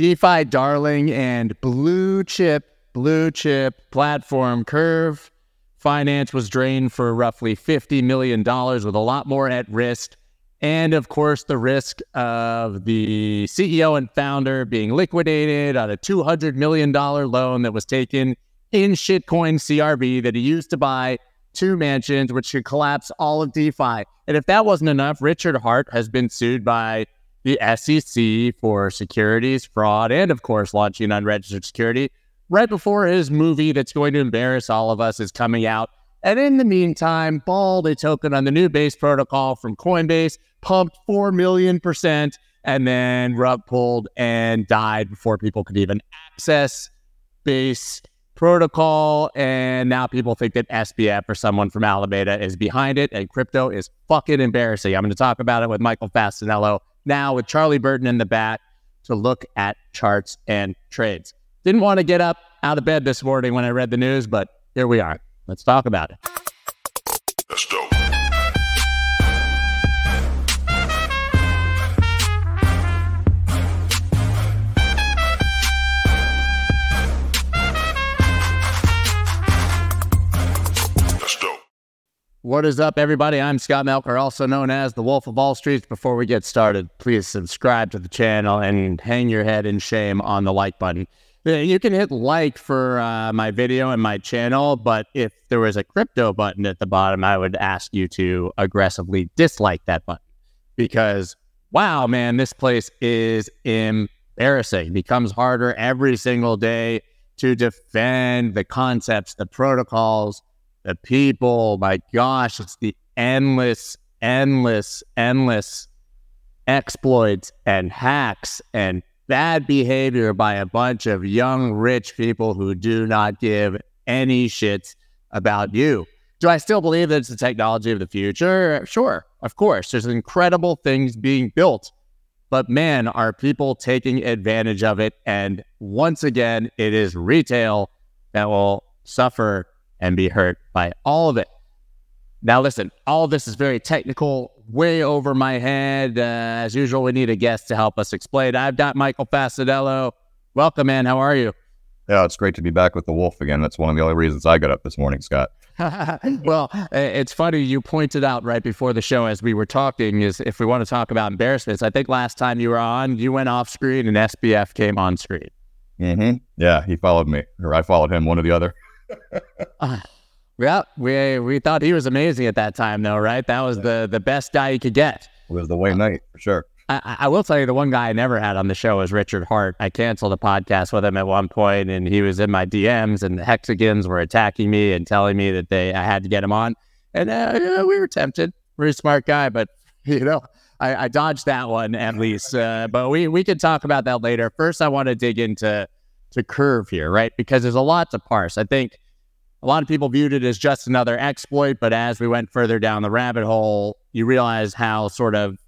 DeFi darling and blue chip, blue chip platform Curve Finance was drained for roughly $50 million with a lot more at risk. And of course, the risk of the CEO and founder being liquidated on a $200 million loan that was taken in shitcoin CRV that he used to buy two mansions, which could collapse all of DeFi. And if that wasn't enough, Richard Heart has been sued by the SEC for securities fraud and, of course, launching unregistered security right before his movie that's going to embarrass all of us is coming out. And in the meantime, Bald, a token on the new base protocol from Coinbase, pumped 4 million percent and then rug pulled and died before people could even access base protocol. And now people think that SBF or someone from Alameda is behind it. And crypto is fucking embarrassing. I'm going to talk about it with Michael Fasanello now with Charlie Burton in the bat to look at charts and trades. Didn't want to get up out of bed this morning when I read the news, but here we are. Let's talk about it. Let's go. What is up, everybody? I'm Scott Melker, also known as the Wolf of All Streets. Before we get started, please subscribe to the channel and hang your head in shame on the like button. You can hit like for uh, my video and my channel, but if there was a crypto button at the bottom, I would ask you to aggressively dislike that button because, wow, man, this place is embarrassing. It becomes harder every single day to defend the concepts, the protocols, the people. My gosh, it's the endless, endless, endless exploits and hacks and bad behavior by a bunch of young, rich people who do not give any shits about you. Do I still believe that it's the technology of the future? Sure, of course. There's incredible things being built. But man, are people taking advantage of it? And once again, it is retail that will suffer and be hurt by all of it. Now, listen, all this is very technical, way over my head. Uh, as usual, we need a guest to help us explain. I've got Michael Fasanello. Welcome, man. How are you? Yeah, it's great to be back with the Wolf again. That's one of the only reasons I got up this morning, Scott. well, it's funny you pointed out right before the show as we were talking is if we want to talk about embarrassments. I think last time you were on, you went off screen and SBF came on screen. Mm-hmm. Yeah, he followed me, or I followed him, one or the other uh, yeah, we we thought he was amazing at that time, though, right? That was the the best guy you could get. It was the way night for sure. I, I, will tell you, the one guy I never had on the show was Richard Heart. I canceled a podcast with him at one point, and he was in my DMs, and the Hexicans were attacking me and telling me that they I had to get him on, and uh, you know, we were tempted. Very smart guy, but you know, I, I dodged that one at least. Uh, but we we can talk about that later. First, I want to dig into to curve here, right? Because there's a lot to parse. I think a lot of people viewed it as just another exploit, but as we went further down the rabbit hole, you realize how sort of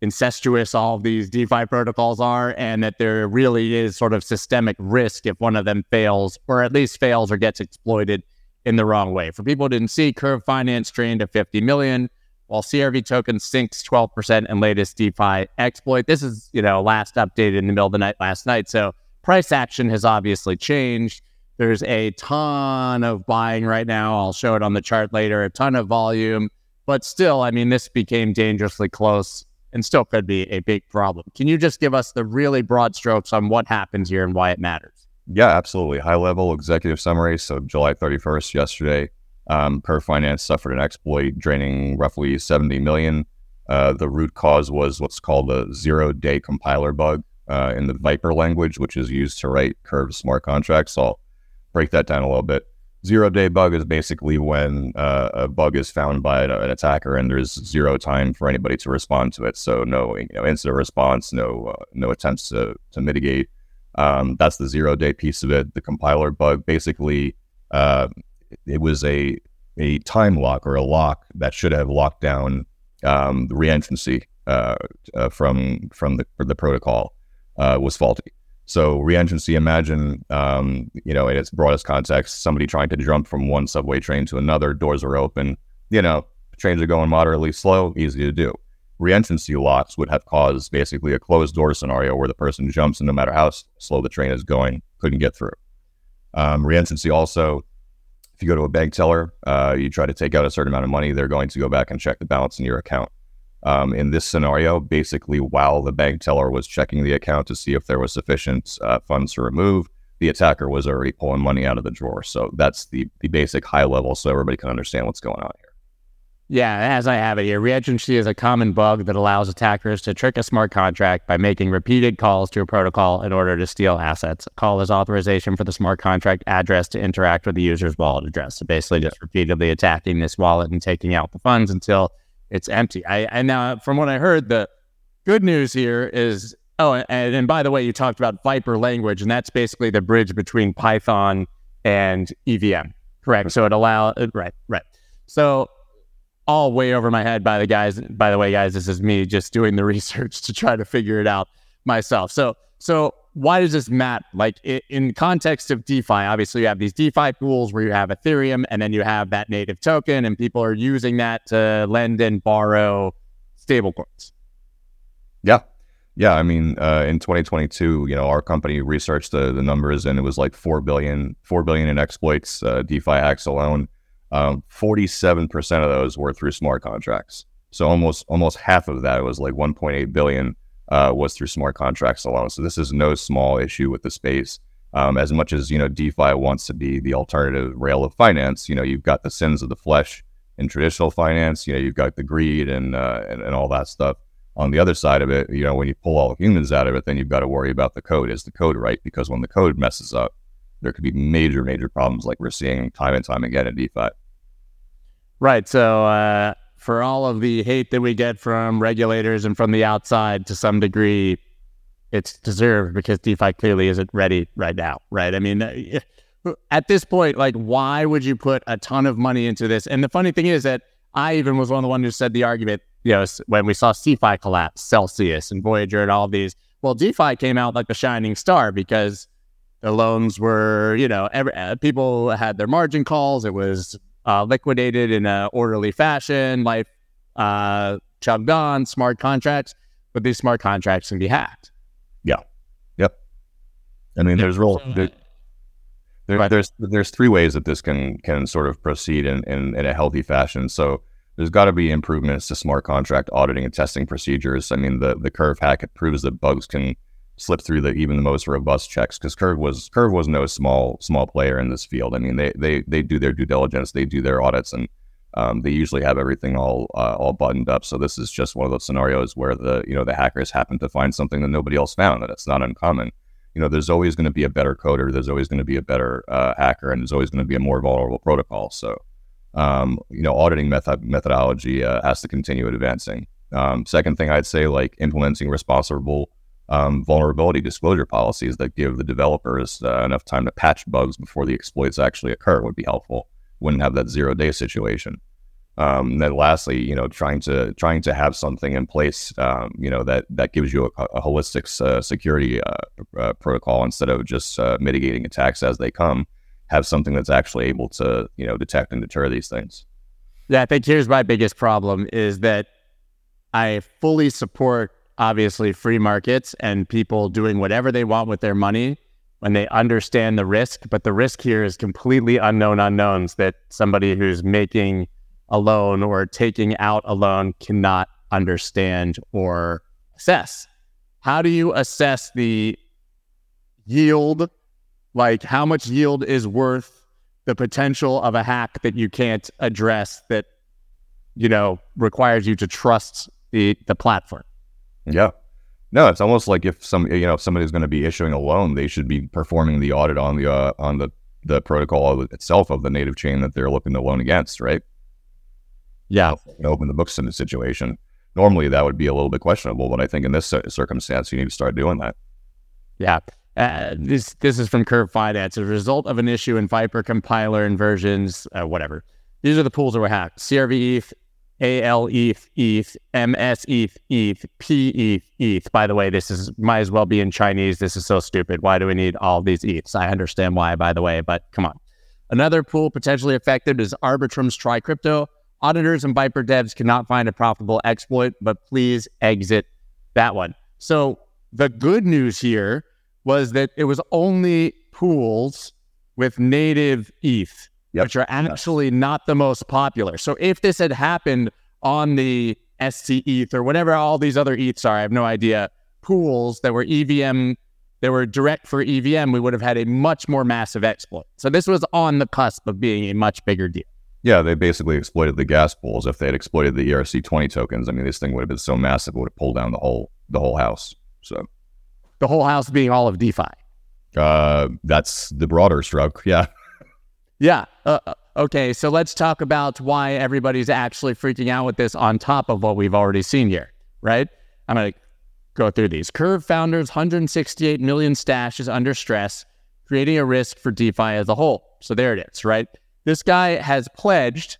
incestuous all of these DeFi protocols are, and that there really is sort of systemic risk if one of them fails, or at least fails or gets exploited in the wrong way. For people who didn't see, Curve Finance drained to 50 million, while CRV token sinks 12% in latest DeFi exploit. This is, you know, last updated in the middle of the night last night. So price action has obviously changed. There's a ton of buying right now. I'll show it on the chart later, a ton of volume. But still, I mean, this became dangerously close and still could be a big problem. Can you just give us the really broad strokes on what happens here and why it matters? Yeah, absolutely. High level executive summary. So, July 31st, yesterday, um, Curve Finance suffered an exploit draining roughly 70 million. Uh, the root cause was what's called a zero day compiler bug uh, in the Vyper language, which is used to write Curve smart contracts. So I'll break that down a little bit. Zero day bug is basically when uh, a bug is found by an attacker and there's zero time for anybody to respond to it. So no, you know, incident response, no, uh, no attempts to, to mitigate. Um, that's the zero day piece of it. The compiler bug basically, uh, it was a a time lock or a lock that should have locked down um, the reentrancy uh, uh, from from the the protocol uh, was faulty. So reentrancy, imagine, um, you know, in its broadest context, somebody trying to jump from one subway train to another, doors are open, you know, trains are going moderately slow, easy to do. reentrancy locks would have caused basically a closed door scenario where the person jumps and no matter how slow the train is going, couldn't get through. Um, reentrancy also, if you go to a bank teller, uh, you try to take out a certain amount of money, they're going to go back and check the balance in your account. Um, in this scenario, basically, while the bank teller was checking the account to see if there was sufficient uh, funds to remove, the attacker was already pulling money out of the drawer. So that's the, the basic high level so everybody can understand what's going on here. Yeah, as I have it here, reentrancy is a common bug that allows attackers to trick a smart contract by making repeated calls to a protocol in order to steal assets. A call is authorization for the smart contract address to interact with the user's wallet address. So basically, just repeatedly attacking this wallet and taking out the funds until it's empty. I and now from what I heard, the good news here is oh, and, and by the way, you talked about Vyper language, and that's basically the bridge between Python and EVM. Correct. So it allow right, right. So all way over my head by the guys. By the way, guys, this is me just doing the research to try to figure it out myself. So, so why does this matter? Like in context of DeFi, obviously you have these DeFi pools where you have Ethereum and then you have that native token, and people are using that to lend and borrow stablecoins. Yeah. Yeah, I mean, uh, in 2022, you know, our company researched the, the numbers, and it was like four billion, four billion in exploits, uh, DeFi hacks alone. Um, 47% of those were through smart contracts. So almost almost half of that was like 1.8 billion uh, was through smart contracts alone. So this is no small issue with the space. Um, as much as you know, DeFi wants to be the alternative rail of finance. You know, you've got the sins of the flesh in traditional finance. You know, you've got the greed and uh, and, and all that stuff. On the other side of it, you know, when you pull all the humans out of it, then you've got to worry about the code. Is the code right? Because when the code messes up, there could be major, major problems like we're seeing time and time again in DeFi. Right. So, uh, for all of the hate that we get from regulators and from the outside to some degree, it's deserved because DeFi clearly isn't ready right now. Right. I mean, uh, at this point, like, why would you put a ton of money into this? And the funny thing is that I even was one of the ones who said the argument, you know, when we saw CeFi collapse, Celsius and Voyager and all these. Well, DeFi came out like a shining star because the loans were, you know, every, uh, people had their margin calls. It was uh, liquidated in an orderly fashion, life uh, chugged on, smart contracts, but these smart contracts can be hacked. Yeah. Yep. I mean, there's real. There, there, there's there's three ways that this can can sort of proceed in, in, in a healthy fashion. So there's got to be improvements to smart contract auditing and testing procedures. I mean, the the Curve hack it proves that bugs can slip through the even the most robust checks because Curve was Curve was no small small player in this field. I mean, they they they do their due diligence, they do their audits, and um, they usually have everything all uh, all buttoned up. So this is just one of those scenarios where the you know the hackers happen to find something that nobody else found, and it's not uncommon. You know, there's always going to be a better coder, there's always going to be a better uh, hacker, and there's always going to be a more vulnerable protocol. So, um, you know, auditing method methodology uh, has to continue advancing. Um, second thing I'd say, like implementing responsible um, vulnerability disclosure policies that give the developers uh, enough time to patch bugs before the exploits actually occur would be helpful. Wouldn't have that zero day situation. Um, and then lastly, you know, trying to trying to have something in place, um, you know, that that gives you a, a holistic uh, security uh, uh, protocol instead of just uh, mitigating attacks as they come. Have something that's actually able to, you know, detect and deter these things. Yeah, I think here's my biggest problem is that I fully support obviously free markets and people doing whatever they want with their money when they understand the risk. But the risk here is completely unknown unknowns that somebody who's making a loan or taking out a loan cannot understand or assess. How do you assess the yield? Like how much yield is worth the potential of a hack that you can't address that, you know, requires you to trust the the platform? Yeah. No, it's almost like if some you know if somebody's going to be issuing a loan, they should be performing the audit on the uh, on the the protocol itself of the native chain that they're looking to loan against, right? Yeah, open the books in the situation. Normally, that would be a little bit questionable, but I think in this circumstance, you need to start doing that. Yeah. Uh, this this is from Curve Finance. As a result of an issue in Vyper compiler inversions, uh, whatever. These are the pools that were hacked. CRV ETH, AL ETH, ETH, MS ETH, ETH, P ETH, ETH. By the way, this is might as well be in Chinese. This is so stupid. Why do we need all these ETHs? I understand why, by the way, but come on. Another pool potentially affected is Arbitrum's TriCrypto. Auditors and Vyper devs cannot find a profitable exploit, but please exit that one. So the good news here was that it was only pools with native ETH, Yep. which are actually not the most popular. So if this had happened on the SC ETH or whatever all these other ETHs are, I have no idea, pools that were EVM, that were direct for EVM, we would have had a much more massive exploit. So this was on the cusp of being a much bigger deal. Yeah, they basically exploited the gas pools. If they had exploited the ERC20 tokens, I mean, this thing would have been so massive, it would have pulled down the whole the whole house. So The whole house being all of DeFi. uh, that's the broader stroke. Yeah. Yeah. Uh, uh, okay. So let's talk about why everybody's actually freaking out with this on top of what we've already seen here, right? I'm going to go through these. Curve founders, 168 million stash is under stress, creating a risk for DeFi as a whole. So there it is, right? This guy has pledged.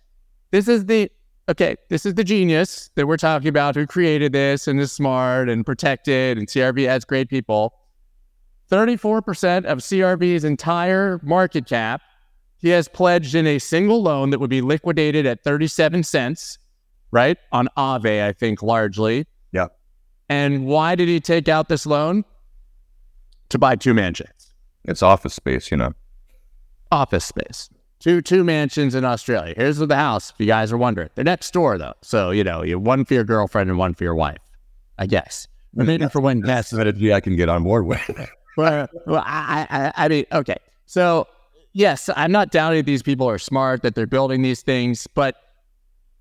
This is the, okay, this is the genius that we're talking about who created this and is smart and protected, and CRV has great people. 34% of CRV's entire market cap he has pledged in a single loan that would be liquidated at 37 cents, right? On Aave, I think largely. Yeah. And why did he take out this loan? To buy two mansions, It's office space, you know. office space. Two two mansions in Australia. Here's the house, if you guys are wondering. They're next door though. So, you know, you have one for your girlfriend and one for your wife, I guess. Maybe for when guests strategy I can get on board with. well, well I, I, I mean, okay. So, yes, I'm not doubting these people are smart, that they're building these things, but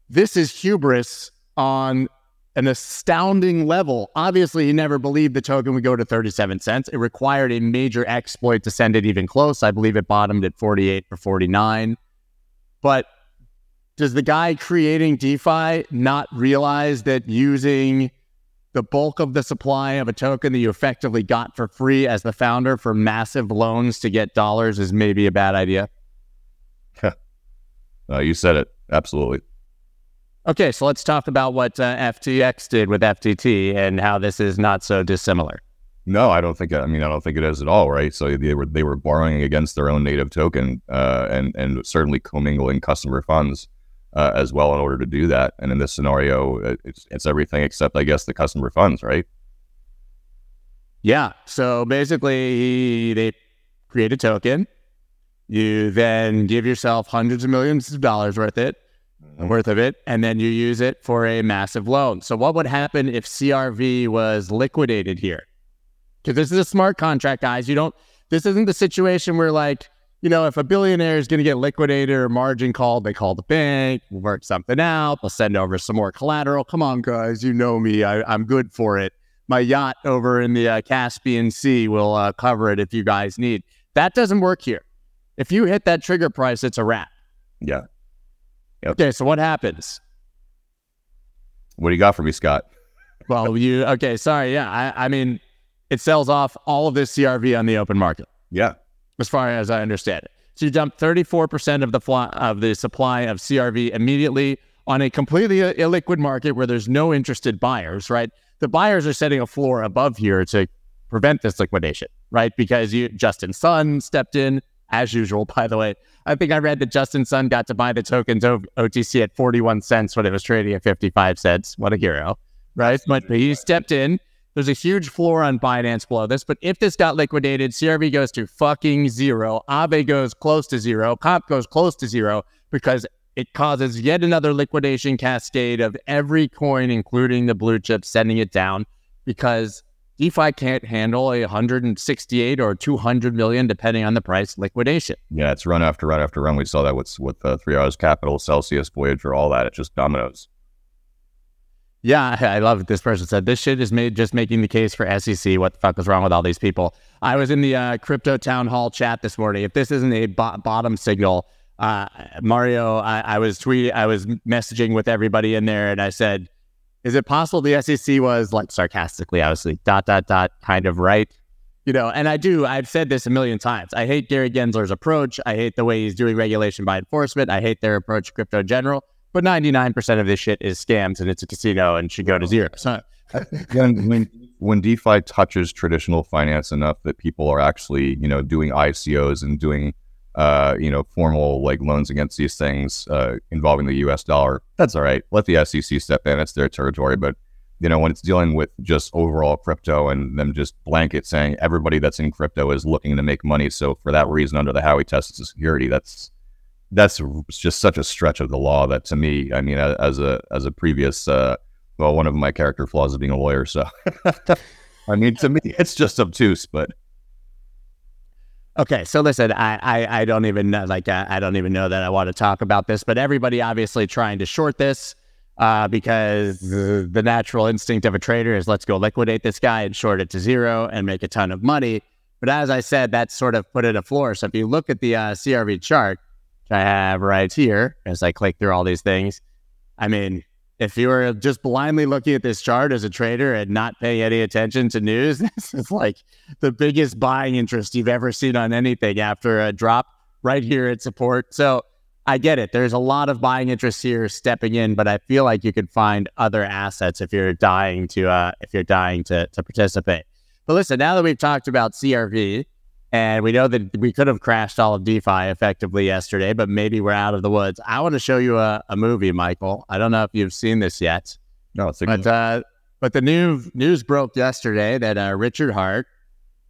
this is hubris on an astounding level. Obviously, he never believed the token would go to 37 cents. It required a major exploit to send it even close. I believe it bottomed at 48 or 49. But does the guy creating DeFi not realize that using the bulk of the supply of a token that you effectively got for free as the founder for massive loans to get dollars is maybe a bad idea. Uh, you said it. Absolutely. Okay, so let's talk about what uh, FTX did with FTT and how this is not so dissimilar. No, I don't think. I mean, I don't think it is at all. Right. So they were they were borrowing against their own native token, uh, and and certainly commingling customer funds uh, as well in order to do that. And in this scenario, it's it's everything except, I guess, the customer funds. Right. Yeah, so basically, they create a token. You then give yourself hundreds of millions of dollars worth it, worth of it, and then you use it for a massive loan. So, what would happen if CRV was liquidated here? Because this is a smart contract, guys. You don't. This isn't the situation where, like, you know, if a billionaire is going to get liquidated or margin called, they call the bank, we'll work something out, they'll send over some more collateral. Come on, guys, you know me. I, I'm good for it. My yacht over in the uh, Caspian Sea will uh, cover it if you guys need. That doesn't work here. If you hit that trigger price, it's a wrap. Yeah. Okay, so what happens? What do you got for me, Scott? Well, you okay? Sorry, yeah. I, I mean, it sells off all of this CRV on the open market, Yeah. As far as I understand it. So you dump 34% of the fly, of the supply of CRV immediately on a completely illiquid market where there's no interested buyers, right? The buyers are setting a floor above here to prevent this liquidation, right? Because you Justin Sun stepped in as usual. By the way, I think I read that Justin Sun got to buy the tokens o- OTC at 41 cents when it was trading at 55 cents. What a hero, right? But he stepped in. There's a huge floor on Binance below this, but if this got liquidated, CRV goes to fucking zero. Aave goes close to zero. Comp goes close to zero because it causes yet another liquidation cascade of every coin, including the blue chips, sending it down because DeFi can't handle a 168 or 200 million, depending on the price, liquidation. Yeah. It's run after run after run. We saw that with with uh, Three Arrows Capital, Celsius, Voyager, all that. It just dominoes. Yeah, I love it. This person said this shit is made just making the case for SEC. What the fuck is wrong with all these people? I was in the uh, crypto town hall chat this morning. If this isn't a bo- bottom signal, uh, Mario, I, I was tweet, I was messaging with everybody in there, and I said, "Is it possible the SEC was like sarcastically, like dot dot dot kind of right?" You know, and I do. I've said this a million times. I hate Gary Gensler's approach. I hate the way he's doing regulation by enforcement. I hate their approach to crypto in general. But 99% of this shit is scams and it's a casino and should go to zero. So, when, when DeFi touches traditional finance enough that people are actually you know doing ICOs and doing uh, you know, formal like loans against these things uh, involving the U.S. dollar. That's all right. Let the SEC step in; it's their territory. But you know, when it's dealing with just overall crypto and them just blanket saying everybody that's in crypto is looking to make money, so for that reason, under the Howey test, it's a security. That's that's just such a stretch of the law that to me, I mean, as a as a previous, uh, well, one of my character flaws is being a lawyer. So, I mean, to me, it's just obtuse, but Okay, so listen, I, I, I don't even know, like I, I, don't even know that I want to talk about this, but everybody obviously trying to short this uh, because the, natural instinct of a trader is let's go liquidate this guy and short it to zero and make a ton of money. But as I said, that's sort of put it a floor. So if you look at the uh, CRV chart, I have right here as I click through all these things, I mean, if you were just blindly looking at this chart as a trader and not paying any attention to news, this is like the biggest buying interest you've ever seen on anything after a drop right here at support. So I get it. There's a lot of buying interest here stepping in, but I feel like you could find other assets if you're dying to uh, if you're dying to to participate. But listen, now that we've talked about CRV, and we know that we could have crashed all of DeFi effectively yesterday, but maybe we're out of the woods. I want to show you a, a movie, Michael. I don't know if you've seen this yet. No, it's a but uh, but the new news broke yesterday that uh, Richard Heart,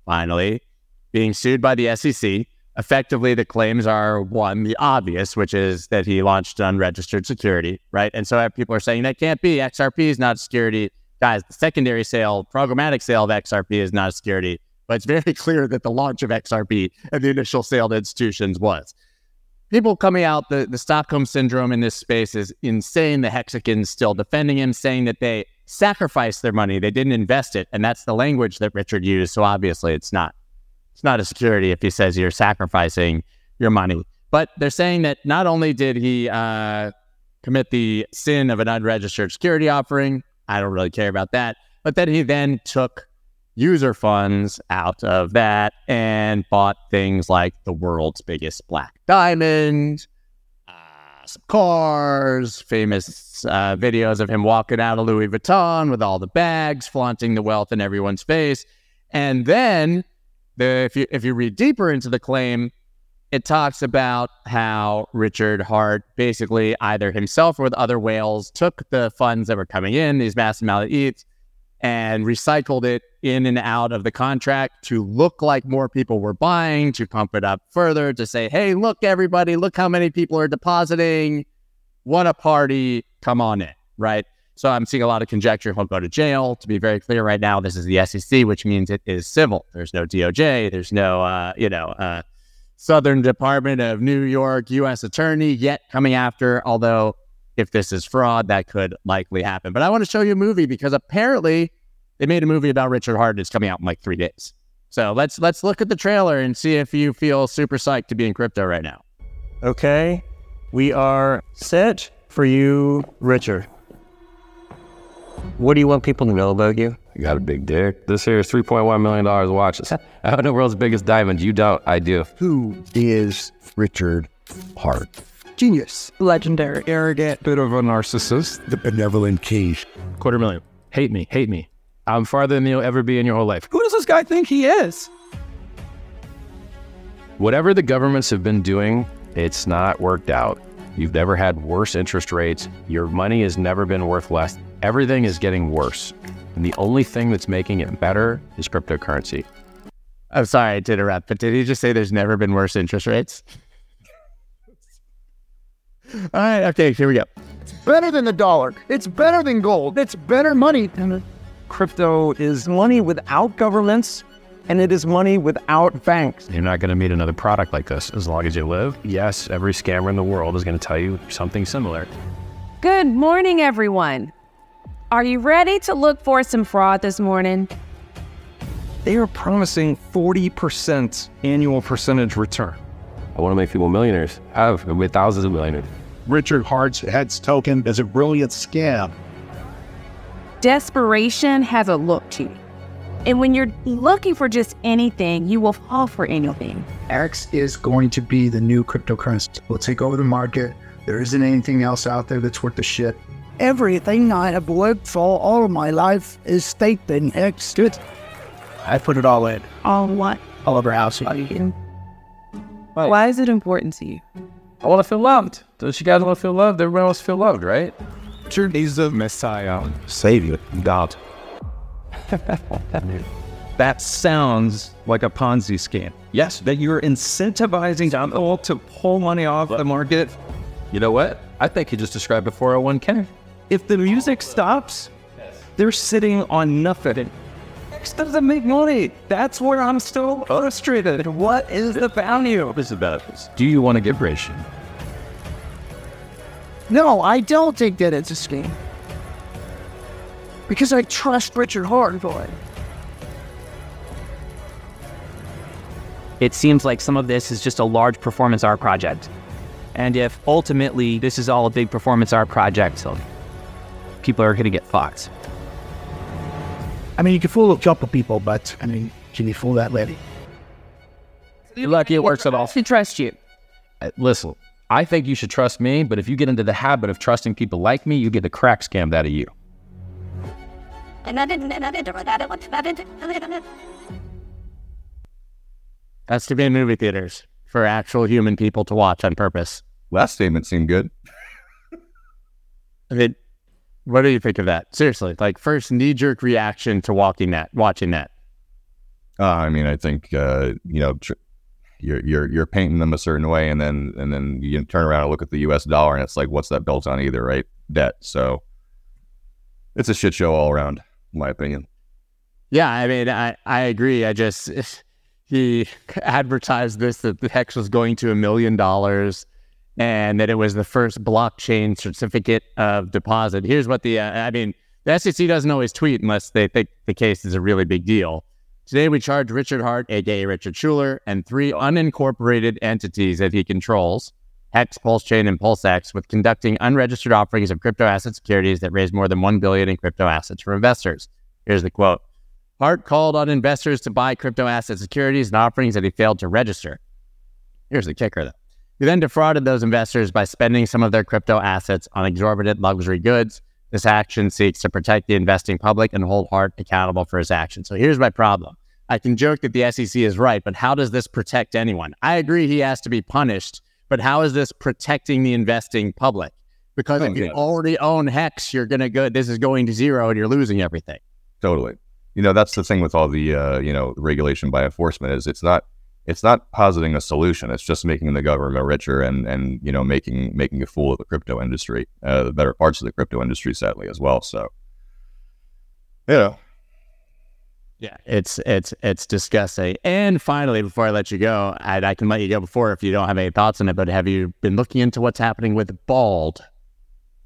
finally being sued by the SEC. Effectively, the claims are one, the obvious, which is that he launched unregistered security, right? And so people are saying that can't be. XRP is not security. Guys, the secondary sale, programmatic sale of XRP is not a security but it's very clear that the launch of XRP and the initial sale to institutions was. People coming out, the, the Stockholm syndrome in this space is insane. The Hexicans still defending him, saying that they sacrificed their money, they didn't invest it, and that's the language that Richard used. So obviously, it's not it's not a security if he says you're sacrificing your money. But they're saying that not only did he uh, commit the sin of an unregistered security offering, I don't really care about that, but that he then took user funds out of that and bought things like the world's biggest black diamond, uh, some cars, famous uh, videos of him walking out of Louis Vuitton with all the bags, flaunting the wealth in everyone's face. And then, the, if you if you read deeper into the claim, it talks about how Richard Heart basically either himself or with other whales took the funds that were coming in, these massive amount of ETH, and recycled it in and out of the contract to look like more people were buying, to pump it up further, to say, hey, look, everybody, look how many people are depositing. What a party. Come on in, right? So I'm seeing a lot of conjecture he'll go to jail. To be very clear right now, this is the SEC, which means it is civil. There's no DOJ. There's no, uh, you know, uh, Southern Department of New York U.S. Attorney yet coming after, although if this is fraud, that could likely happen. But I want to show you a movie because apparently they made a movie about Richard Heart. It's coming out in like three days. So let's let's look at the trailer and see if you feel super psyched to be in crypto right now. Okay, we are set for you, Richard. What do you want people to know about you? You got a big dick. This here is $3.1 million watches. I own the world's biggest diamond. You don't. I do. Who is Richard Heart? Genius. Legendary. Arrogant. Bit of a narcissist. The benevolent king. Quarter million. Hate me. Hate me. I'm farther than you'll ever be in your whole life. Who does this guy think he is? Whatever the governments have been doing, it's not worked out. You've never had worse interest rates. Your money has never been worth less. Everything is getting worse. And the only thing that's making it better is cryptocurrency. I'm sorry to interrupt, but did he just say there's never been worse interest rates? All right, okay, here we go. It's better than the dollar. It's better than gold. It's better money than crypto is money without governments and it is money without banks. You're not going to meet another product like this as long as you live. Yes, every scammer in the world is going to tell you something similar. Good morning, everyone. Are you ready to look for some fraud this morning? They are promising 40% annual percentage return. I want to make people millionaires. I've made thousands of millionaires. Richard Heart's Hex token is a brilliant scam. Desperation has a look to it. And when you're looking for just anything, you will fall for anything. X is going to be the new cryptocurrency. We'll take over the market. There isn't anything else out there that's worth the shit. Everything I have worked for all my life is staked in X. I put it all in. All what? All over house. Why is it important to you? I want to feel loved. Don't you guys want to feel loved? Everybody wants to feel loved, right? Richard is the Messiah, Savior, God. that sounds like a Ponzi scheme. Yes, that you're incentivizing people to pull money off the market. You know what? I think he just described a 401k. If the music stops, they're sitting on nothing. X doesn't make money. That's where I'm still oh. frustrated. What is the value? What is the benefits? Do you want to get rich? No, I don't think that it's a scheme. Because I trust Richard Hardboy. It seems like some of this is just a large performance art project. And if ultimately this is all a big performance art project, so people are going to get fucked. I mean, you can fool a couple people, but I mean, can you fool that lady? You're lucky it works at all. To trust you. Uh, Listen, I think you should trust me, but if you get into the habit of trusting people like me, you get the crack scammed out of you. That's to be in movie theaters for actual human people to watch on purpose. Last statement seemed good. I mean, what do you think of that? Seriously, like first knee jerk reaction to walking that, watching that. Uh, I mean, I think uh, you know tr- you're you're you're painting them a certain way, and then and then you turn around and look at the U.S. dollar, and it's like, what's that built on? Either right, debt. So it's a shit show all around, in my opinion. Yeah, I mean, I, I agree. I just he advertised this that the hex was going to a million dollars and that it was the first blockchain certificate of deposit. Here's what the uh, I mean, the SEC doesn't always tweet unless they think the case is a really big deal. Today we charge Richard Heart, aka Richard Schueler, and three unincorporated entities that he controls, Hex, PulseChain, and PulseX, with conducting unregistered offerings of crypto asset securities that raised more than 1 billion in crypto assets for investors. Here's the quote. Heart called on investors to buy crypto asset securities and offerings that he failed to register. Here's the kicker, though. He then defrauded those investors by spending some of their crypto assets on exorbitant luxury goods. This action seeks to protect the investing public and hold Heart accountable for his actions. So here's my problem. I can joke that the SEC is right, but how does this protect anyone? I agree he has to be punished, but how is this protecting the investing public? Because if you already own Hex, you're gonna go. This is going to zero, and you're losing everything. Totally. You know, that's the thing with all the uh, you know regulation by enforcement is it's not it's not positing a solution. It's just making the government richer and and you know making making a fool of the crypto industry, uh, the better parts of the crypto industry, sadly as well. So, you know, Yeah, it's it's it's disgusting. And finally, before I let you go, and I can let you go before if you don't have any thoughts on it, but have you been looking into what's happening with Bald?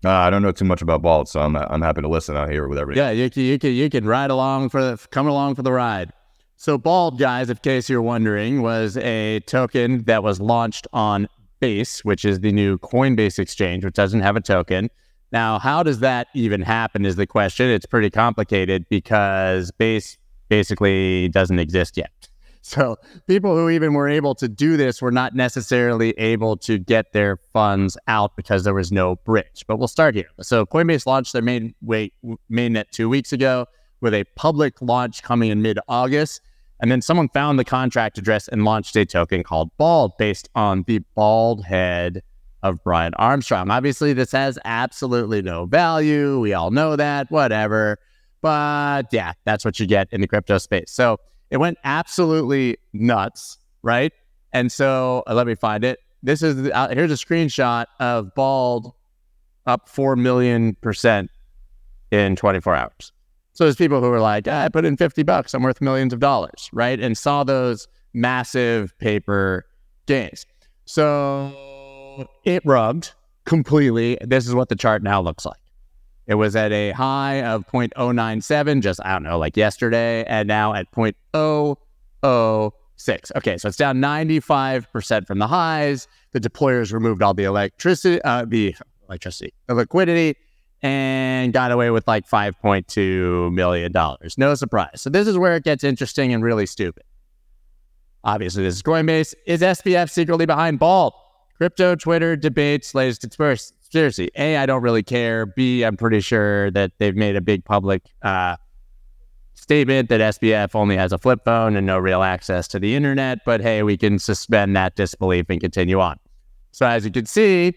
uh, I don't know too much about Bald, so I'm I'm happy to listen out here with everything. Yeah, you can you can you can ride along for the come along for the ride. So Bald, guys, in case you're wondering, was a token that was launched on Base, which is the new Coinbase exchange, which doesn't have a token. Now, how does that even happen? Is the question. It's pretty complicated because Base basically doesn't exist yet. So people who even were able to do this were not necessarily able to get their funds out because there was no bridge. But we'll start here. So Coinbase launched their main wait mainnet two weeks ago with a public launch coming in mid August. And then someone found the contract address and launched a token called Bald based on the bald head of Brian Armstrong. Obviously, this has absolutely no value. We all know that, whatever. But yeah, that's what you get in the crypto space. So it went absolutely nuts, right? And so uh, let me find it. This is uh, here's a screenshot of Bald up 4 million percent in 24 hours. So there's people who are like, ah, I put in 50 bucks, I'm worth millions of dollars, right? And saw those massive paper gains. So it rubbed completely. This is what the chart now looks like. It was at a high of 0.097, just, I don't know, like yesterday, and now at 0.006. Okay, so it's down 95% from the highs. The deployers removed all the electricity, uh, the electricity, the liquidity, and got away with like $5.2 million. No surprise. So this is where it gets interesting and really stupid. Obviously, this is Coinbase. Is SBF secretly behind Bald? Crypto, Twitter, debates, latest conspiracy. A, I don't really care. B, I'm pretty sure that they've made a big public uh, statement that SBF only has a flip phone and no real access to the internet, but hey, we can suspend that disbelief and continue on. So as you can see,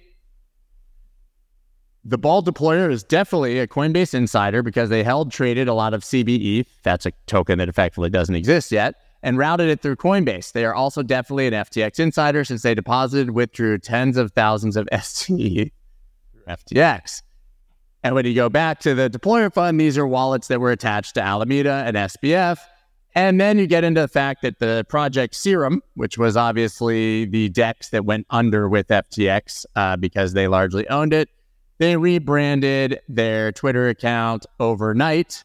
the Bald deployer is definitely a Coinbase insider because they held traded a lot of CBE. That's a token that effectively doesn't exist yet and routed it through Coinbase. They are also definitely an FTX insider since they deposited, withdrew tens of thousands of STE through FTX. And when you go back to the deployer fund, these are wallets that were attached to Alameda and SBF. And then you get into the fact that the project Serum, which was obviously the DEX that went under with FTX uh, because they largely owned it, they rebranded their Twitter account overnight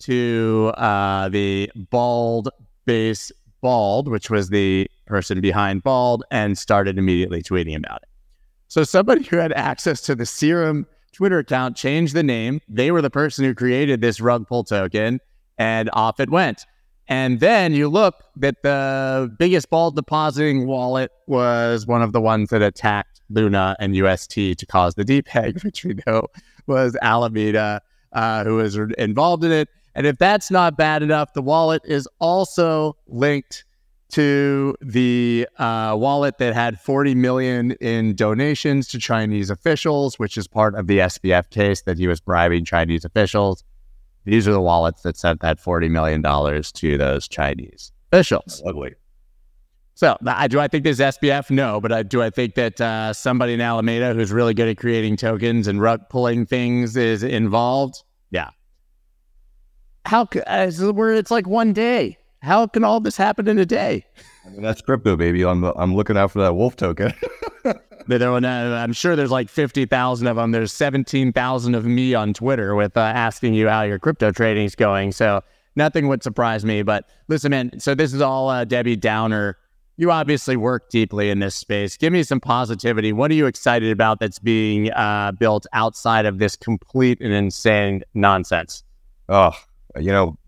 to uh, the Bald Base Bald, which was the person behind Bald, and started immediately tweeting about it. So somebody who had access to the Serum Twitter account changed the name. They were the person who created this rug pull token, and off it went. And then you look that the biggest Bald depositing wallet was one of the ones that attacked Luna and UST to cause the depeg, which we know was Alameda, uh, who was involved in it. And if that's not bad enough, the wallet is also linked to the uh, wallet that had 40 million in donations to Chinese officials, which is part of the SBF case that he was bribing Chinese officials. These are the wallets that sent that 40 million dollars to those Chinese officials. Ugly. So, I, do I think this SBF? No, but I, do I think that uh, somebody in Alameda who's really good at creating tokens and rug pulling things is involved? Yeah. How? Uh, where it's like one day how can all this happen in a day? I mean, that's crypto, baby. I'm I'm looking out for that wolf token. I'm sure there's like 50,000 of them. There's 17,000 of me on Twitter with uh, asking you how your crypto trading is going. So nothing would surprise me. But listen, man, so this is all uh, Debbie Downer. You obviously work deeply in this space. Give me some positivity. What are you excited about that's being uh, built outside of this complete and insane nonsense? Oh, you know,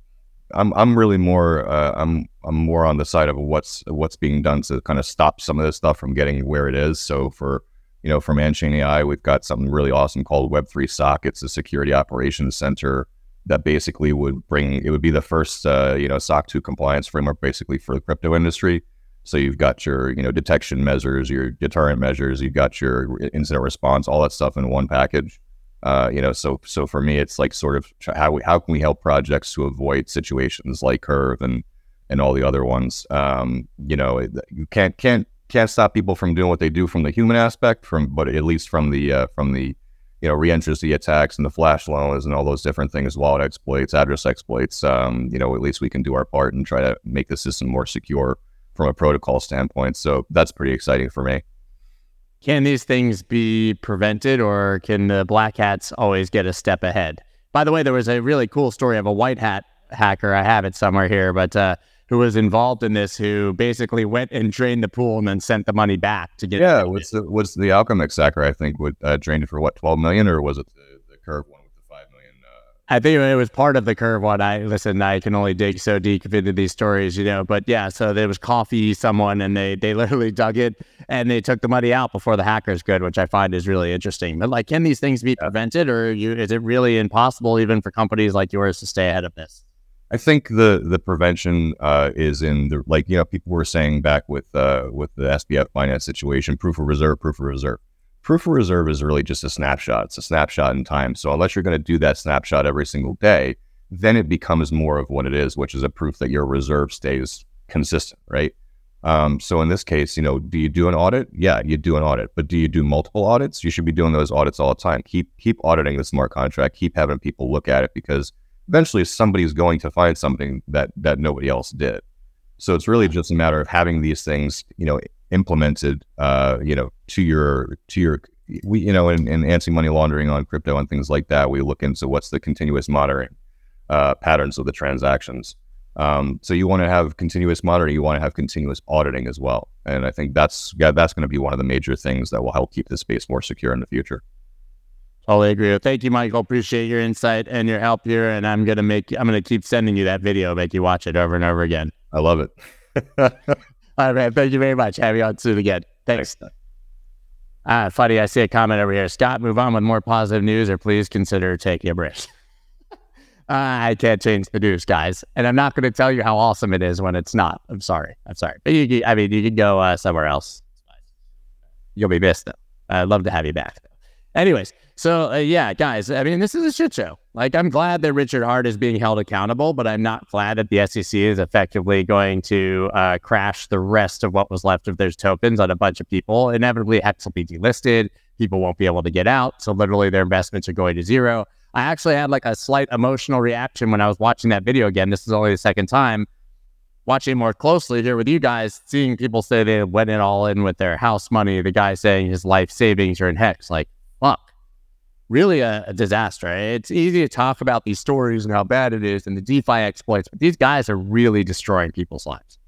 I'm I'm really more uh, I'm I'm more on the side of what's what's being done to kind of stop some of this stuff from getting where it is. So for you know, for AnChain AI, we've got something really awesome called Web3 SOC. It's a security operations center that basically would bring it would be the first uh, you know SOC 2 compliance framework basically for the crypto industry. So you've got your you know detection measures, your deterrent measures, you've got your incident response, all that stuff in one package. Uh, you know, so so for me, it's like sort of how we, how can we help projects to avoid situations like Curve and and all the other ones. Um, you know, you can't can't can't stop people from doing what they do from the human aspect, from but at least from the uh, from the you know reentrancy attacks and the flash loans and all those different things, wallet exploits, address exploits. Um, you know, at least we can do our part and try to make the system more secure from a protocol standpoint. So that's pretty exciting for me. Can these things be prevented or can the black hats always get a step ahead? By the way, there was a really cool story of a white hat hacker. I have it somewhere here, but uh, who was involved in this, who basically went and drained the pool and then sent the money back to get. Yeah, what's the what's the Alchemix hacker? I think would uh, drained it for what twelve million, or was it the, the Curve one? I think it was part of the curve one. I listen, I can only dig so deep into these stories, you know. But yeah, so there was coffee, someone, and they they literally dug it and they took the money out before the hackers could, which I find is really interesting. But like, can these things be prevented, or you, is it really impossible even for companies like yours to stay ahead of this? I think the the prevention uh, is in the like you know people were saying back with uh, with the SBF finance situation, proof of reserve, proof of reserve proof of reserve is really just a snapshot. It's a snapshot in time. So unless you're going to do that snapshot every single day, then it becomes more of what it is, which is a proof that your reserve stays consistent, right? Um, so in this case, you know, do you do an audit? Yeah, you do an audit, but do you do multiple audits? You should be doing those audits all the time. Keep keep auditing the smart contract. Keep having people look at it because eventually somebody's going to find something that that nobody else did. So it's really just a matter of having these things, you know, implemented, uh, you know, to your to your we you know in, in anti-money laundering on crypto and things like that, we look into what's the continuous monitoring uh, patterns of the transactions. Um, so you want to have continuous monitoring, you want to have continuous auditing as well, and I think that's yeah, that's going to be one of the major things that will help keep the space more secure in the future. Totally agree. Thank you, Michael. Appreciate your insight and your help here. And I'm gonna make I'm gonna keep sending you that video, make you watch it over and over again. I love it. All right. Thank you very much. Have you on soon again. Thanks. Ah, funny. I see a comment over here. Scott, move on with more positive news, or please consider taking a break. I can't change the news, guys, and I'm not going to tell you how awesome it is when it's not. I'm sorry. I'm sorry. But you, I mean, you can go uh, somewhere else. You'll be missed though. I'd love to have you back. Anyways, so uh, yeah, guys, I mean, this is a shit show. Like, I'm glad that Richard Heart is being held accountable, but I'm not glad that the SEC is effectively going to uh, crash the rest of what was left of those tokens on a bunch of people. Inevitably, Hex will be delisted. People won't be able to get out. So, literally, their investments are going to zero. I actually had like a slight emotional reaction when I was watching that video again. This is only the second time watching more closely here with you guys, seeing people say they went in all in with their house money, the guy saying his life savings are in hex. Like, fuck. Really a, a disaster. It's easy to talk about these stories and how bad it is and the DeFi exploits, but these guys are really destroying people's lives.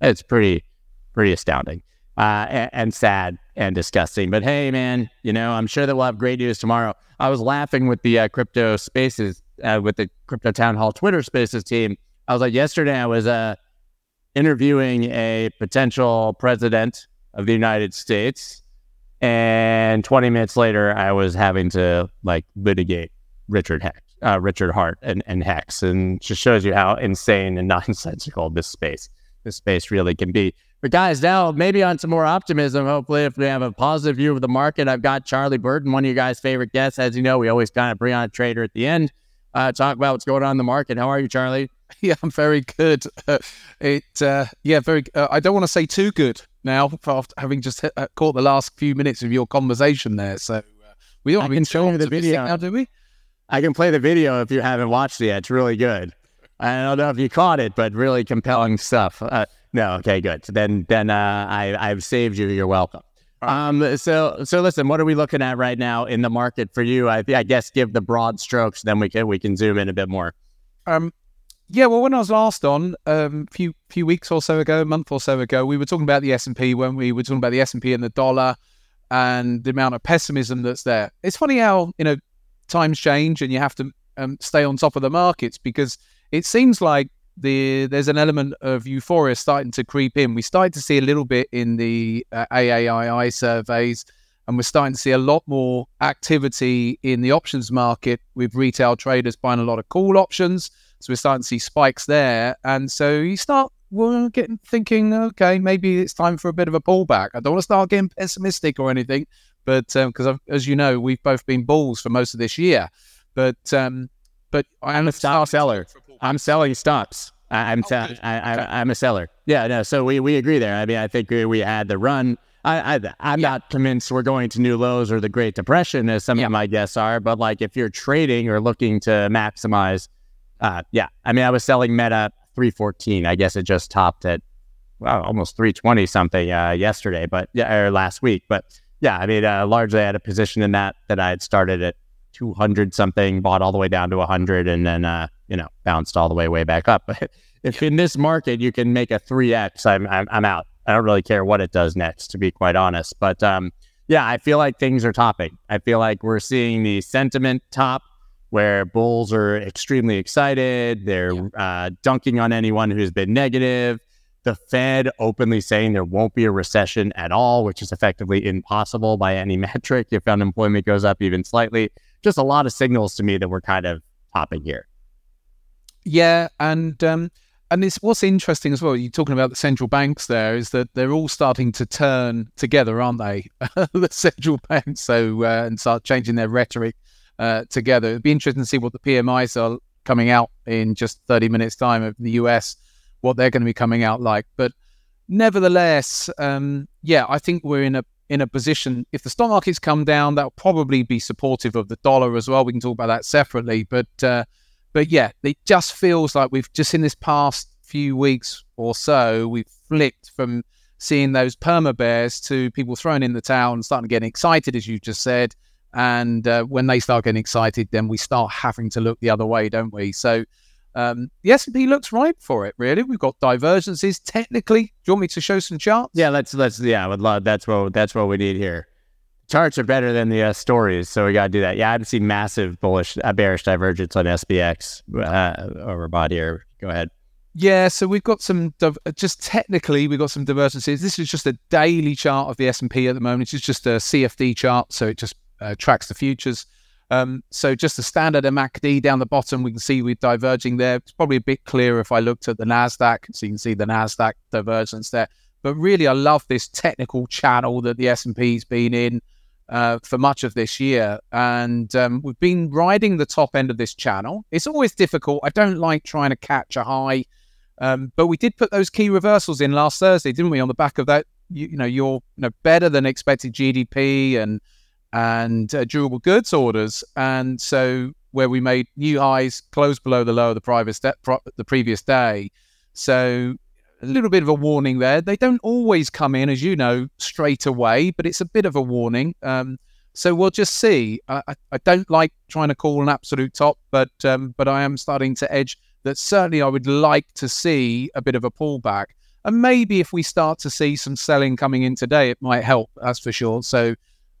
It's pretty, pretty astounding uh, and, and sad and disgusting. But hey, man, you know, I'm sure that we'll have great news tomorrow. I was laughing with the uh, crypto spaces, uh, with the crypto town hall Twitter spaces team. I was like, yesterday I was uh, interviewing a potential president of the United States. And 20 minutes later, I was having to like litigate Richard Hex, uh, Richard Heart and, and Hex. And just shows you how insane and nonsensical this space, this space really can be. But guys, now maybe on some more optimism. Hopefully, if we have a positive view of the market, I've got Charlie Burton, one of you guys' favorite guests. As you know, we always kind of bring on a trader at the end, uh, talk about what's going on in the market. How are you, Charlie? Yeah, I'm very good. Uh, it, yeah, very. Uh, I don't want to say too good now, after having just hit, uh, caught the last few minutes of your conversation there. So uh, we don't I have can been show you the video. now, do we? I can play the video if you haven't watched it yet. It's really good. I don't know if you caught it, but really compelling stuff. Uh, no, okay, good. Then, then uh, I, I've saved you. You're welcome. Um, so, so listen, what are we looking at right now in the market for you? I, I guess give the broad strokes, then we can we can zoom in a bit more. Um, yeah, well, when I was last on, a um, few few weeks or so ago, a month or so ago, we were talking about the S and P when we were talking about the S and P and the dollar and the amount of pessimism that's there. It's funny how you know times change and you have to um, stay on top of the markets because it seems like the there's an element of euphoria starting to creep in. We started to see a little bit in the uh, AAII surveys, and we're starting to see a lot more activity in the options market with retail traders buying a lot of call options. So we're starting to see spikes there, and so you start well, getting thinking, okay, maybe it's time for a bit of a pullback. I don't want to start getting pessimistic or anything, but because um, as you know, we've both been bulls for most of this year. But um, but I am a seller. I'm selling stocks. I, I'm sell- I, I, I'm a seller. Yeah, no. So we, we agree there. I mean, I think we, we had the run. I, I I'm not convinced we're going to new lows or the Great Depression as some of my guests are. But like if you're trading or looking to maximize, uh, yeah. I mean, I was selling Meta 314. I guess it just topped at well almost 320 something uh, yesterday, but yeah, or last week. But yeah, I mean, uh, largely I had a position in that that I had started at 200 something, bought all the way down to 100, and then uh, you know bounced all the way way back up. But if in this market you can make a 3x, I'm, I'm I'm out. I don't really care what it does next, to be quite honest. But um, yeah, I feel like things are topping. I feel like we're seeing the sentiment top, where bulls are extremely excited. They're uh, dunking on anyone who's been negative. The Fed openly saying there won't be a recession at all, which is effectively impossible by any metric if unemployment goes up even slightly. Just a lot of signals to me that we're kind of topping here. Yeah, and um, and it's what's interesting as well. You're talking about the central banks. There is that they're all starting to turn together, aren't they? the central banks, so uh, and start changing their rhetoric uh, together. It'd be interesting to see what the PMIs are coming out in just 30 minutes time of the US, what they're going to be coming out like. But nevertheless, um, yeah, I think we're in a in a position. If the stock markets come down, that'll probably be supportive of the dollar as well. We can talk about that separately, but. Uh, but yeah, it just feels like we've just in this past few weeks or so, we've flipped from seeing those perma bears to people throwing in the towel and starting to get excited, as you just said. And uh, when they start getting excited, then we start having to look the other way, don't we? So um, the S&P looks ripe for it. Really, we've got divergences. Technically, do you want me to show some charts? Yeah, let's let's yeah, I would love that's what that's what we need here charts are better than the uh, stories, so we got to do that. Yeah, I've seen massive bullish, uh, bearish divergence on SPX uh, over bot here. Go ahead. Yeah, so we've got some just technically we've got some divergences. This is just a daily chart of the S and P at the moment. It's just a CFD chart, so it just uh, tracks the futures. Um, so just the standard MACD down the bottom, we can see we're diverging there. It's probably a bit clearer if I looked at the NASDAQ, so you can see the NASDAQ divergence there. But really, I love this technical channel that the S&P's been in uh, for much of this year. And um, we've been riding the top end of this channel. It's always difficult. I don't like trying to catch a high. Um, but we did put those key reversals in last Thursday, didn't we? On the back of that, you, you know, your you know, better than expected GDP and and uh, durable goods orders, and so where we made new highs, closed below the low of the previous pro- the previous day. So a little bit of a warning there. They don't always come in, as you know, straight away, but it's a bit of a warning. Um, so we'll just see. I, I, don't like trying to call an absolute top, but um, but I am starting to edge that. Certainly, I would like to see a bit of a pullback, and maybe if we start to see some selling coming in today, it might help. That's for sure. So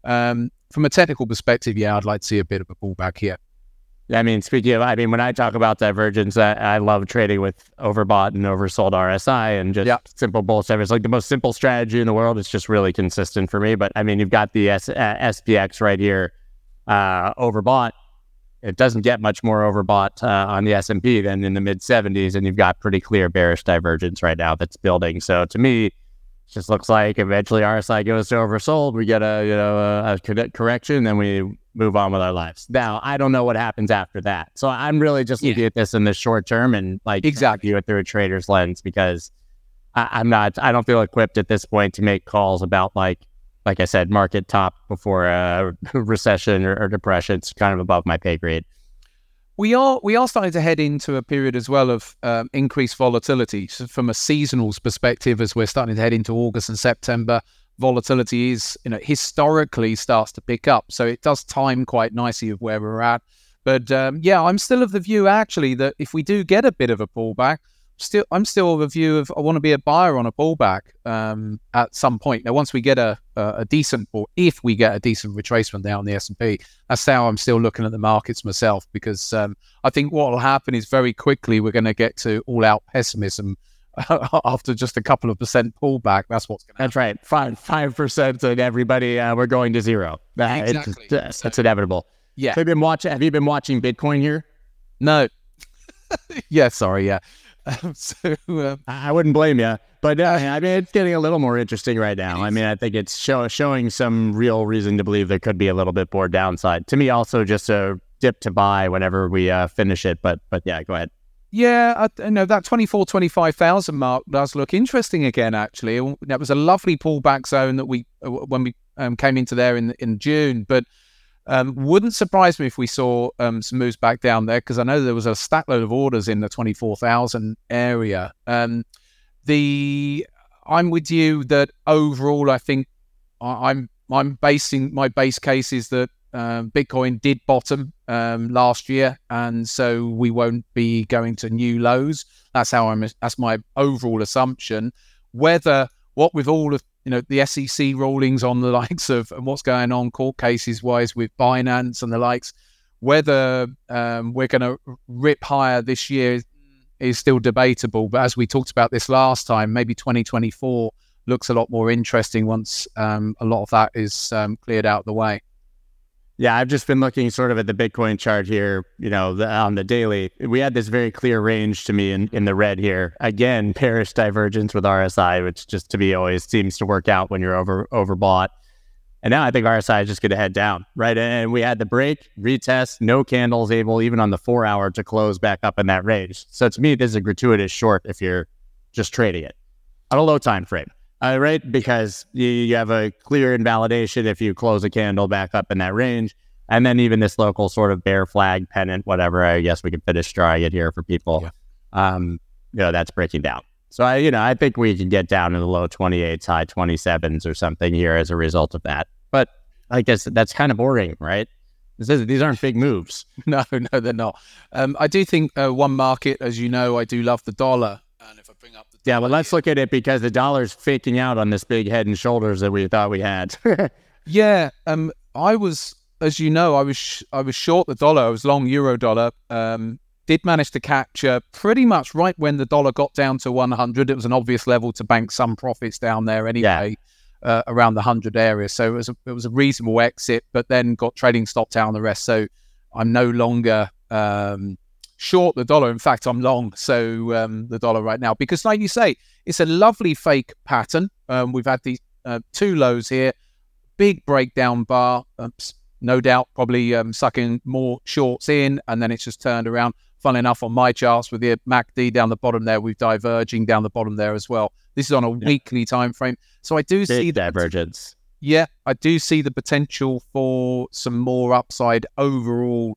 um, from a technical perspective, yeah, I'd like to see a bit of a pullback here. Yeah, I mean, speaking of, I mean, when I talk about divergence, I, I love trading with overbought and oversold RSI and just yep. simple bullshit. It's like the most simple strategy in the world. It's just really consistent for me. But I mean, you've got the S- uh, SPX right here, uh, overbought. It doesn't get much more overbought uh, on the S&P than in the mid 70s, and you've got pretty clear bearish divergence right now that's building. So to me, just looks like eventually RSI goes to oversold. We get a you know a, a correction, then we move on with our lives. Now I don't know what happens after that, so I'm really just looking yeah. at this in the short term and like exactly view it through a trader's lens because I, am not I don't feel equipped at this point to make calls about like like I said market top before uh, a recession or, or depression. It's kind of above my pay grade we are we are starting to head into a period as well of um, increased volatility. So from a seasonals perspective as we're starting to head into august and september volatility is you know historically starts to pick up. So it does time quite nicely of where we're at. But um, yeah i'm still of the view actually that if we do get a bit of a pullback still I'm still of a view of I want to be a buyer on a pullback um, at some point. Now, once we get a, a, a decent, or if we get a decent retracement down the S and P, that's how I'm still looking at the markets myself. Because um, I think what will happen is very quickly we're going to get to all out pessimism after just a couple of percent pullback. That's what's going to. That's right, five five percent, and everybody uh, we're going to zero. Exactly. It's, that's inevitable. Yeah. Have you been watching? Have you been watching Bitcoin here? No. yeah. Sorry. Yeah. so um, I wouldn't blame you, but uh, I mean it's getting a little more interesting right now. I mean I think it's show, showing some real reason to believe there could be a little bit more downside. To me, also just a dip to buy whenever we uh, finish it. But but yeah, go ahead. Yeah, I, know that 24, 25,000 mark does look interesting again. Actually, that was a lovely pullback zone that we uh, when we um, came into there in in June, but um, wouldn't surprise me if we saw um, some moves back down there because I know there was a stackload of orders in the 24,000 area. Um, the I'm with you that overall, I think I, am I'm, I'm basing my base case is that um, Bitcoin did bottom um, last year, and so we won't be going to new lows. That's how I'm. That's my overall assumption. Whether what with all of you know the SEC rulings on the likes of and what's going on court cases wise with Binance and the likes. Whether um, we're going to rip higher this year is still debatable. But as we talked about this last time, maybe 2024 looks a lot more interesting once um, a lot of that is um, cleared out the way. Yeah, I've just been looking sort of at the Bitcoin chart here, you know, the, on the daily. We had this very clear range to me in, in the red here. Again, bearish divergence with RSI, which just to me always seems to work out when you're over overbought. And now I think RSI is just going to head down, right? And we had the break, retest, no candles able, even on the four hour, to close back up in that range. So to me, this is a gratuitous short if you're just trading it on a low time frame uh, right? Because you, you have a clear invalidation if you close a candle back up in that range. And then even this local sort of bear flag pennant, whatever, I guess we can finish drawing it here for people. Yeah. Um, you know, that's breaking down. So I, you know, I think we can get down to the low 28s, high 27s or something here as a result of that. But I guess that's kind of boring, right? Is, these aren't big moves. No, no, they're not. Um, I do think uh, one market, as you know, I do love the dollar. And if I bring up the yeah, well, let's look at it because the dollar's faking out on this big head and shoulders that we thought we had. yeah, um, I was, as you know, I was sh- I was short the dollar. I was long euro dollar. Um, did manage to capture pretty much right when the dollar got down to 100. It was an obvious level to bank some profits down there anyway. uh, around the hundred area. So it was a, it was a reasonable exit, but then got trading stopped down the rest. So I'm no longer um, short the dollar. In fact, I'm long. So um, the dollar right now because, like you say, it's a lovely fake pattern. Um, we've had these uh, two lows here, big breakdown bar. Um, no doubt, probably um, sucking more shorts in, and then it's just turned around. Fun enough, on my charts with the MACD down the bottom there, we've diverging down the bottom there as well. This is on a yeah. weekly time frame, so I do Big see divergence. Yeah, I do see the potential for some more upside overall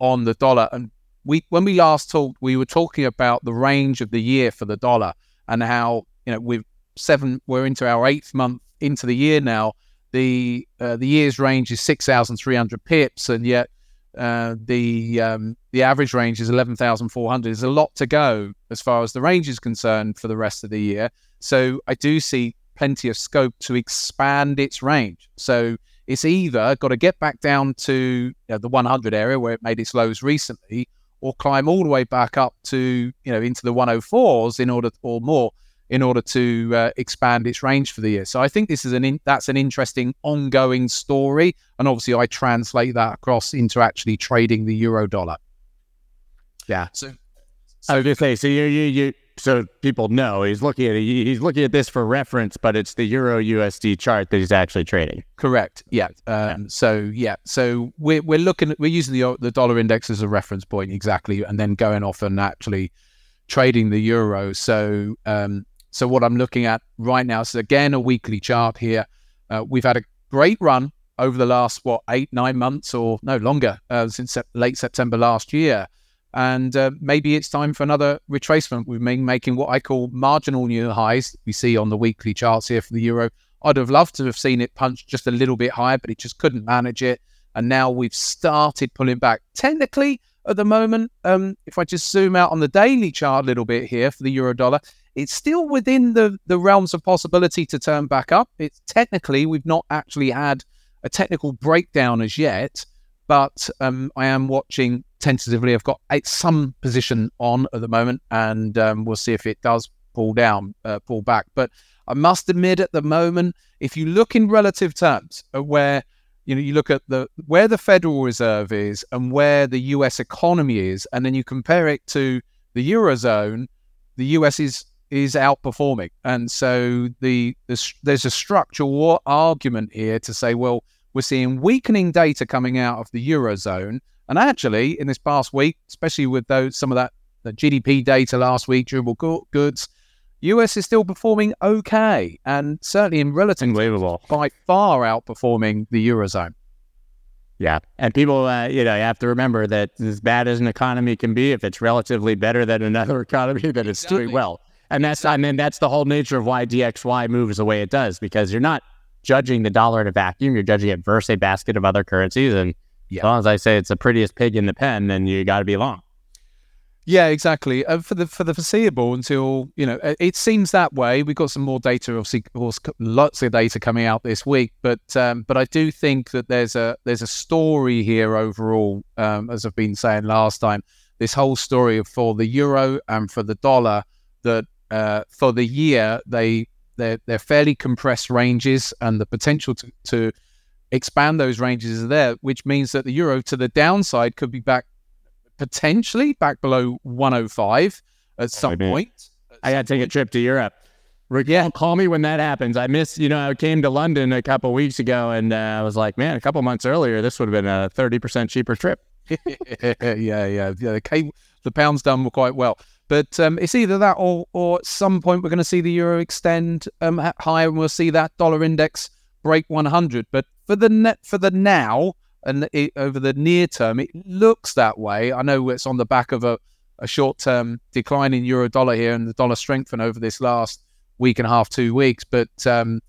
on the dollar. And we, when we last talked, we were talking about the range of the year for the dollar and how you know we've seven, we're into our eighth month into the year now the uh, the year's range is six thousand three hundred pips, and yet uh, the um, the average range is eleven thousand four hundred. There's a lot to go as far as the range is concerned for the rest of the year. So I do see plenty of scope to expand its range. So it's either got to get back down to you know, the 100 area where it made its lows recently, or climb all the way back up to you know into the 104s in order or more in order to uh, expand its range for the year. So I think this is an in, that's an interesting ongoing story, and obviously I translate that across into actually trading the euro dollar. Yeah. So, so I was going to say, so you you you so people know he's looking at he's looking at this for reference, but it's the euro USD chart that he's actually trading. Correct. Yeah. Um, yeah. So yeah. So we're we're looking at we're using the the dollar index as a reference point exactly, and then going off and actually trading the euro. So um, so what I'm looking at right now is again a weekly chart here. Uh, we've had a great run over the last what eight nine months or no longer uh, since late September last year, and uh, maybe it's time for another retracement. We've been making what I call marginal new highs. We see on the weekly charts here for the euro. I'd have loved to have seen it punch just a little bit higher, but it just couldn't manage it. And now we've started pulling back. Technically, at the moment, um, if I just zoom out on the daily chart a little bit here for the euro dollar, it's still within the, the realms of possibility to turn back up. It's technically, we've not actually had a technical breakdown as yet, but um, I am watching tentatively. I've got some position on at the moment, and um, we'll see if it does pull down, uh, pull back. But I must admit, at the moment, if you look in relative terms, where you know you look at the where the Federal Reserve is and where the U.S. economy is, and then you compare it to the eurozone, the U.S. is is outperforming. And so the, the there's a structural argument here to say, well, we're seeing weakening data coming out of the eurozone, and actually in this past week, especially with those some of that the GDP data last week, durable goods, US is still performing okay, and certainly in relative Unbelievable. by far outperforming the eurozone. Yeah, and people, uh, you know, you have to remember that as bad as an economy can be, if it's relatively better than another economy, then it's exactly. doing well. And that's, I mean, that's the whole nature of why DXY moves the way it does, because you're not judging the dollar in a vacuum. You're judging it versus a basket of other currencies. And yeah. as long as I say it's the prettiest pig in the pen, then you got to be long. Yeah, exactly. Uh, for the for the foreseeable until you know it seems that way. We've got some more data, obviously, lots of data coming out this week. But um, but I do think that there's a there's a story here overall, um, as I've been saying last time. This whole story for the euro and for the dollar that uh, for the year, they they're, they're fairly compressed ranges, and the potential to, to expand those ranges is there, which means that the euro to the downside could be back potentially back below 105 at some Maybe. point. I got to take a trip to Europe. Rick, yeah, call me when that happens. I miss, you know, I came to London a couple weeks ago, and uh, I was like, man, a couple months earlier, this would have been a thirty percent cheaper trip. yeah, yeah, yeah. The, came, the pound's done quite well. But um, it's either that or, or at some point we're going to see the euro extend um, higher and we'll see that dollar index break 100. But for the net for the now and it, over the near term, it looks that way. I know it's on the back of a, a short term decline in euro dollar here and the dollar strengthened over this last week and a half, two weeks. But um,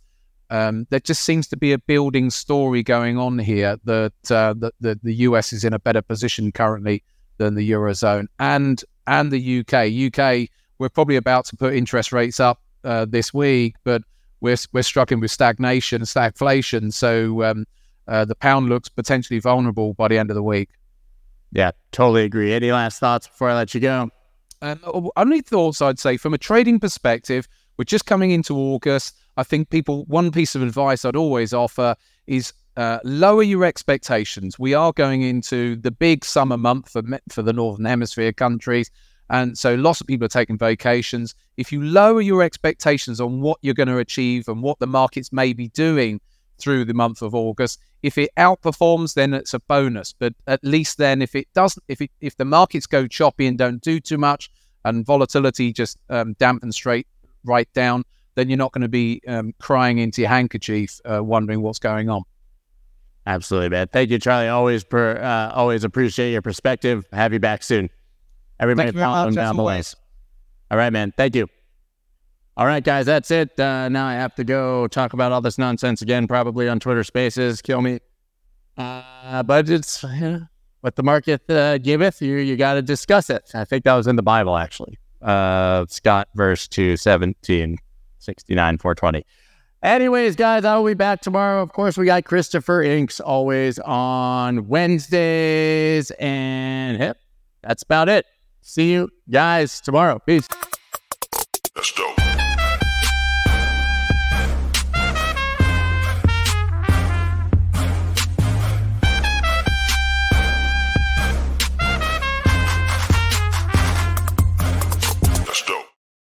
um, there just seems to be a building story going on here that, uh, that the, the US is in a better position currently than the eurozone and and the UK. UK, we're probably about to put interest rates up uh, this week, but we're we're struggling with stagnation, stagflation. So um, uh, the pound looks potentially vulnerable by the end of the week. Yeah, totally agree. Any last thoughts before I let you go? Um, only thoughts I'd say from a trading perspective, we're just coming into August. I think people, one piece of advice I'd always offer is uh, lower your expectations. We are going into the big summer month for, for the Northern Hemisphere countries. And so lots of people are taking vacations. If you lower your expectations on what you're going to achieve and what the markets may be doing through the month of August, if it outperforms, then it's a bonus. But at least then, if it doesn't, if it, if the markets go choppy and don't do too much, and volatility just um, dampens straight right down, then you're not going to be um, crying into your handkerchief, uh, wondering what's going on. Absolutely, man. Thank you, Charlie. Always, per, uh, always appreciate your perspective. Have you back soon. Everybody, follow him down below. All right, man. Thank you. All right, guys, that's it. Uh, now I have to go talk about all this nonsense again, probably on Twitter Spaces. Kill me. Uh, but it's you know, what the market uh, giveth, you you got to discuss it. I think that was in the Bible, actually. Uh, Scott, verse 2, 17, 69, 420. Anyways, guys, I will be back tomorrow. Of course, we got Christopher Inks always on Wednesdays. And yep, that's about it. See you guys tomorrow. Peace. Let's go.